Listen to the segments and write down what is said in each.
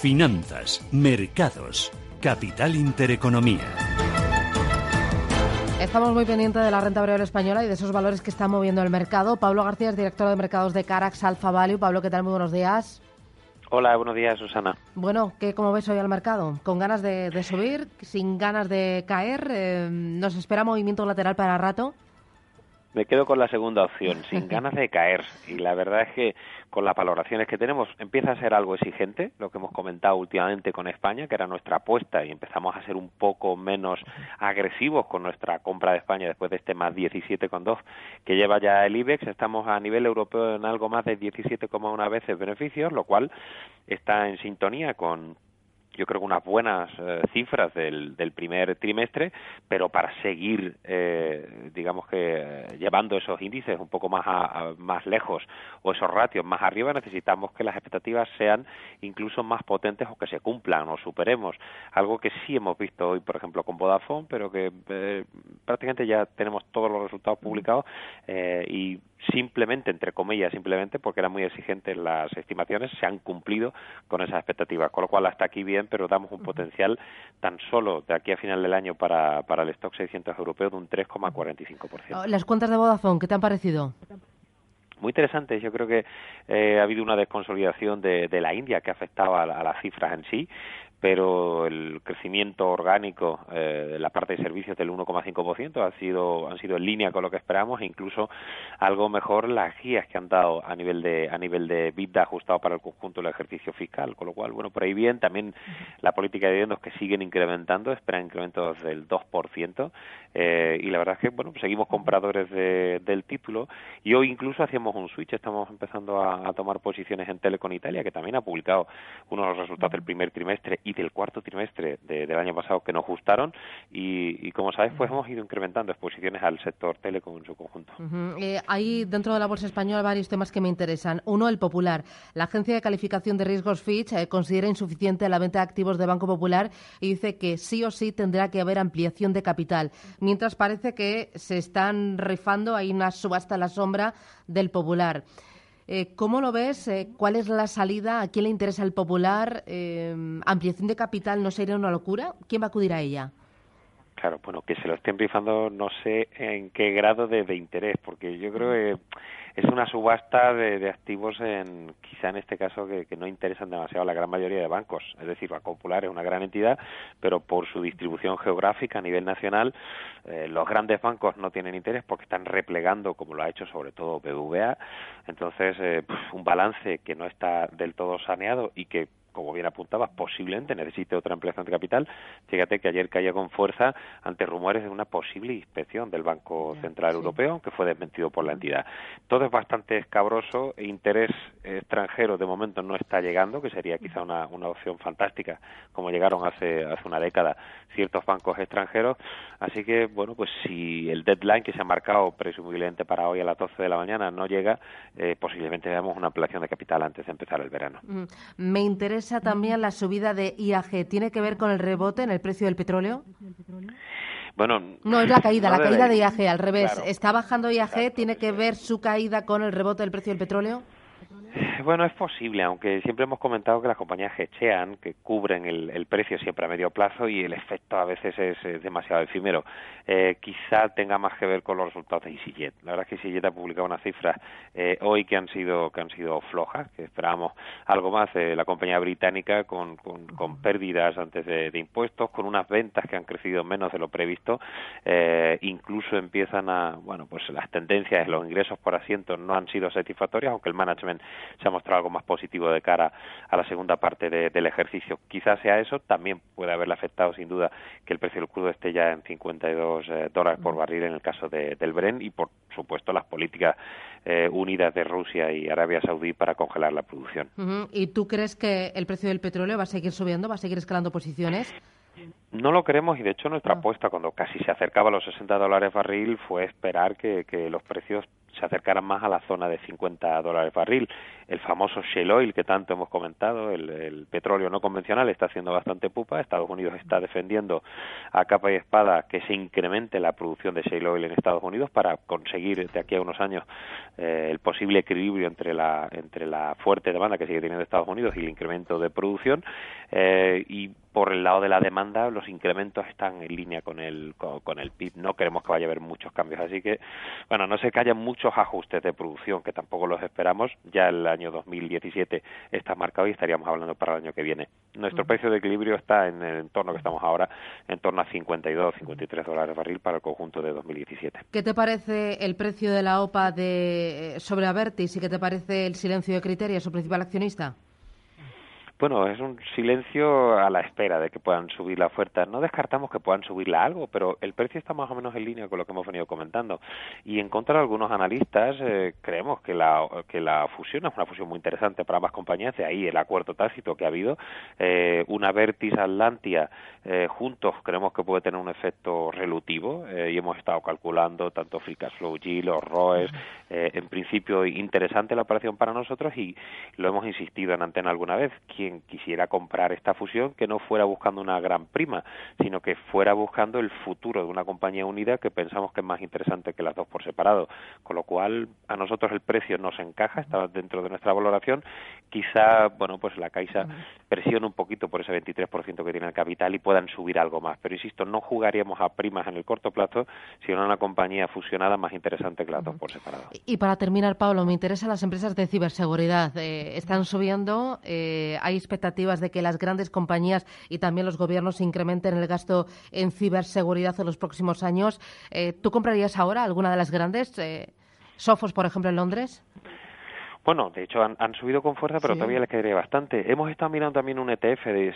Finanzas, mercados, capital intereconomía. Estamos muy pendientes de la renta variable española y de esos valores que están moviendo el mercado. Pablo García es director de mercados de Carax Alfa Value. Pablo, ¿qué tal? Muy buenos días. Hola, buenos días, Susana. Bueno, ¿qué, ¿cómo ves hoy al mercado? ¿Con ganas de, subir? ¿Sin ganas de caer? Eh, ¿Nos espera movimiento lateral para rato? Me quedo con la segunda opción, sin ganas de caer. Y la verdad es que con las valoraciones que tenemos empieza a ser algo exigente, lo que hemos comentado últimamente con España, que era nuestra apuesta, y empezamos a ser un poco menos agresivos con nuestra compra de España después de este más 17,2 que lleva ya el IBEX. Estamos a nivel europeo en algo más de 17,1 veces beneficios, lo cual está en sintonía con yo creo que unas buenas eh, cifras del, del, primer trimestre, pero para seguir, eh, digamos que eh, llevando esos índices un poco más, más lejos o esos ratios más arriba, necesitamos que las expectativas sean incluso más potentes o que se cumplan o superemos. Algo que sí hemos visto hoy, por ejemplo, con Vodafone, pero que prácticamente ya tenemos todos los resultados publicados y simplemente, entre comillas, simplemente porque eran muy exigentes las estimaciones, se han cumplido con esas expectativas, con lo cual hasta aquí bien, pero damos un potencial tan solo de aquí a final del año para, para el stock 600 europeo de un 3,45%. Las cuentas de Vodafone, ¿qué te han parecido? muy interesante. Yo creo que eh, ha habido una desconsolidación de, de, la India que ha afectado a, a, las cifras en sí pero el crecimiento orgánico eh, de la parte de servicios del 1,5% ha sido han sido en línea con lo que esperamos e incluso algo mejor las guías que han dado a nivel de a nivel de vida ajustado para el conjunto del ejercicio fiscal. Con lo cual bueno por ahí bien también la política de dividendos que siguen incrementando esperan incrementos del 2% eh, y la verdad es que bueno seguimos compradores de, del título y hoy incluso hacíamos un switch estamos empezando a, a tomar posiciones en Telecom Italia que también ha publicado unos resultados del primer trimestre y del cuarto trimestre del año pasado que nos gustaron y, como sabes pues hemos ido incrementando exposiciones al sector telecom en su conjunto. Eh, hay dentro de la bolsa española varios temas que me interesan. Uno, el Popular. La agencia de calificación de riesgos Fitch eh, considera insuficiente la venta de activos de Banco Popular y dice que sí o sí tendrá que haber ampliación de capital. Mientras parece que se están rifando, hay una subasta a la sombra del Popular. Eh, ¿Cómo lo ves? Eh, ¿Cuál es la salida? ¿A quién le interesa el popular? Eh, ¿Ampliación de capital no sería una locura? ¿Quién va a acudir a ella? Claro, bueno, que se lo estén rifando no sé en qué grado de, de interés, porque yo creo que es una subasta de, activos en quizá en este caso que, no interesan demasiado a la gran mayoría de bancos. Es decir Banco Popular es una gran entidad pero por su distribución geográfica a nivel nacional eh, los grandes bancos no tienen interés porque están replegando como lo ha hecho sobre todo BBVA entonces eh, un balance que no está del todo saneado y que como bien apuntabas, posiblemente necesite otra ampliación de capital. Fíjate que ayer caía con fuerza ante rumores de una posible inspección del Banco Central Europeo, que fue desmentido por la entidad. Todo es bastante escabroso, e interés extranjero de momento no está llegando, que sería quizá una, una opción fantástica, como llegaron hace, hace una década ciertos bancos extranjeros. Así que, bueno, pues si el deadline que se ha marcado presumiblemente para hoy a las 12 de la mañana no llega, eh, posiblemente veamos una ampliación de capital antes de empezar el verano. Mm, me interesa también la subida de IAG. ¿Tiene que ver con el rebote en el precio del petróleo? Bueno, no es la caída, la caída de IAG, al revés. ¿Está bajando IAG? ¿Tiene que ver su caída con el rebote del precio del petróleo? Bueno, es posible, aunque siempre hemos comentado que las compañías hechean, que cubren el, precio siempre a medio plazo y el efecto a veces es, demasiado efímero. Eh, quizá tenga más que ver con los resultados de EasyJet. La verdad es que EasyJet ha publicado unas cifras eh, hoy que han sido que han sido flojas, que esperábamos algo más de la compañía británica con, con, pérdidas antes de, impuestos, con unas ventas que han crecido menos de lo previsto. Eh, incluso empiezan a, bueno, pues las tendencias, los ingresos por asiento no han sido satisfactorias, aunque el management se ha mostrado algo más positivo de cara a la segunda parte del ejercicio. Quizás sea eso, también puede haberle afectado sin duda que el precio del crudo esté ya en 52 eh, dólares por barril en el caso del Bren y por supuesto las políticas eh, unidas de Rusia y Arabia Saudí para congelar la producción. ¿Y tú crees que el precio del petróleo va a seguir subiendo, va a seguir escalando posiciones? No lo queremos y de hecho nuestra ah. apuesta cuando casi se acercaba a los 60 dólares barril fue esperar que, que los precios se acercaran más a la zona de 50 dólares barril. El famoso shale oil que tanto hemos comentado, el, petróleo no convencional, está haciendo bastante pupa. Estados Unidos está defendiendo a capa y espada que se incremente la producción de shale oil en Estados Unidos para conseguir de aquí a unos años eh, el posible equilibrio entre la, entre la fuerte demanda que sigue teniendo Estados Unidos y el incremento de producción. Eh, y por el lado de la demanda los incrementos están en línea con el con, el PIB no queremos que vaya a haber muchos cambios así que bueno no sé que haya muchos ajustes de producción que tampoco los esperamos ya el año 2017 está marcado y estaríamos hablando para el año que viene. Nuestro precio de equilibrio está en el entorno que estamos ahora en torno a 52 53 dólares barril para el conjunto de 2017 ¿qué te parece el precio de la OPA de sobre Avertis y qué te parece el silencio de Criteria su principal accionista bueno, es un silencio a la espera de que puedan subir la oferta. No descartamos que puedan subirla algo, pero el precio está más o menos en línea con lo que hemos venido comentando. Y en contra de algunos analistas, eh, creemos que la, que la fusión es una fusión muy interesante para ambas compañías, de ahí el acuerdo tácito que ha habido. Eh, una Vertis Atlantia eh, juntos creemos que puede tener un efecto relutivo y hemos estado calculando tanto Free Cash Flow Yield, los ROEs. en principio, interesante la operación para nosotros y lo hemos insistido en antena alguna vez quisiera comprar esta fusión que no fuera buscando una gran prima, sino que fuera buscando el futuro de una compañía unida que pensamos que es más interesante que las dos por separado. Con lo cual, a nosotros el precio nos encaja, está dentro de nuestra valoración. Quizá, bueno, pues la Caixa presione un poquito por ese 23% que tiene el capital y puedan subir algo más. Pero insisto, no jugaríamos a primas en el corto plazo, sino a una compañía fusionada más interesante que las dos por separado. Y para terminar, Pablo, me interesan las empresas de ciberseguridad. Eh, están subiendo, eh, hay expectativas de que las grandes compañías y también los gobiernos incrementen el gasto en ciberseguridad en los próximos años. Eh, ¿Tú comprarías ahora alguna de las grandes? Eh, Sofos, por ejemplo, en Londres. Bueno, de hecho han, subido con fuerza, pero todavía les quedaría bastante. Hemos estado mirando también un ETF de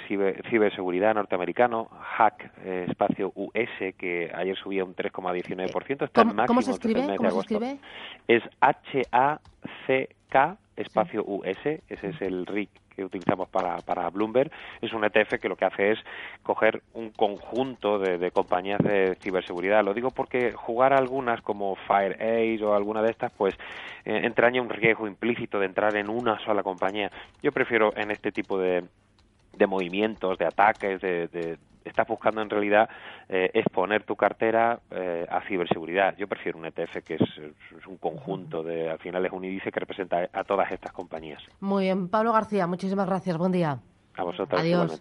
ciberseguridad norteamericano, Hack, eh, espacio US, que ayer subía un 3,19%. Está ¿Cómo, ¿cómo se escribe? ¿Cómo se escribe? Es H-A-C-K, espacio US, ese es el RIC que utilizamos para, para Bloomberg, es un ETF que lo que hace es coger un conjunto de, compañías de ciberseguridad. Lo digo porque jugar a algunas como FireEye o alguna de estas, pues eh, entraña un riesgo implícito de entrar en una sola compañía. Yo prefiero en este tipo de, de movimientos, de ataques, de, estás buscando en realidad eh, exponer tu cartera eh, a ciberseguridad. Yo prefiero un ETF que es, un conjunto de, al final es un índice que representa a todas estas compañías. Muy bien, Pablo García, muchísimas gracias. Buen día. A vosotros. Adiós.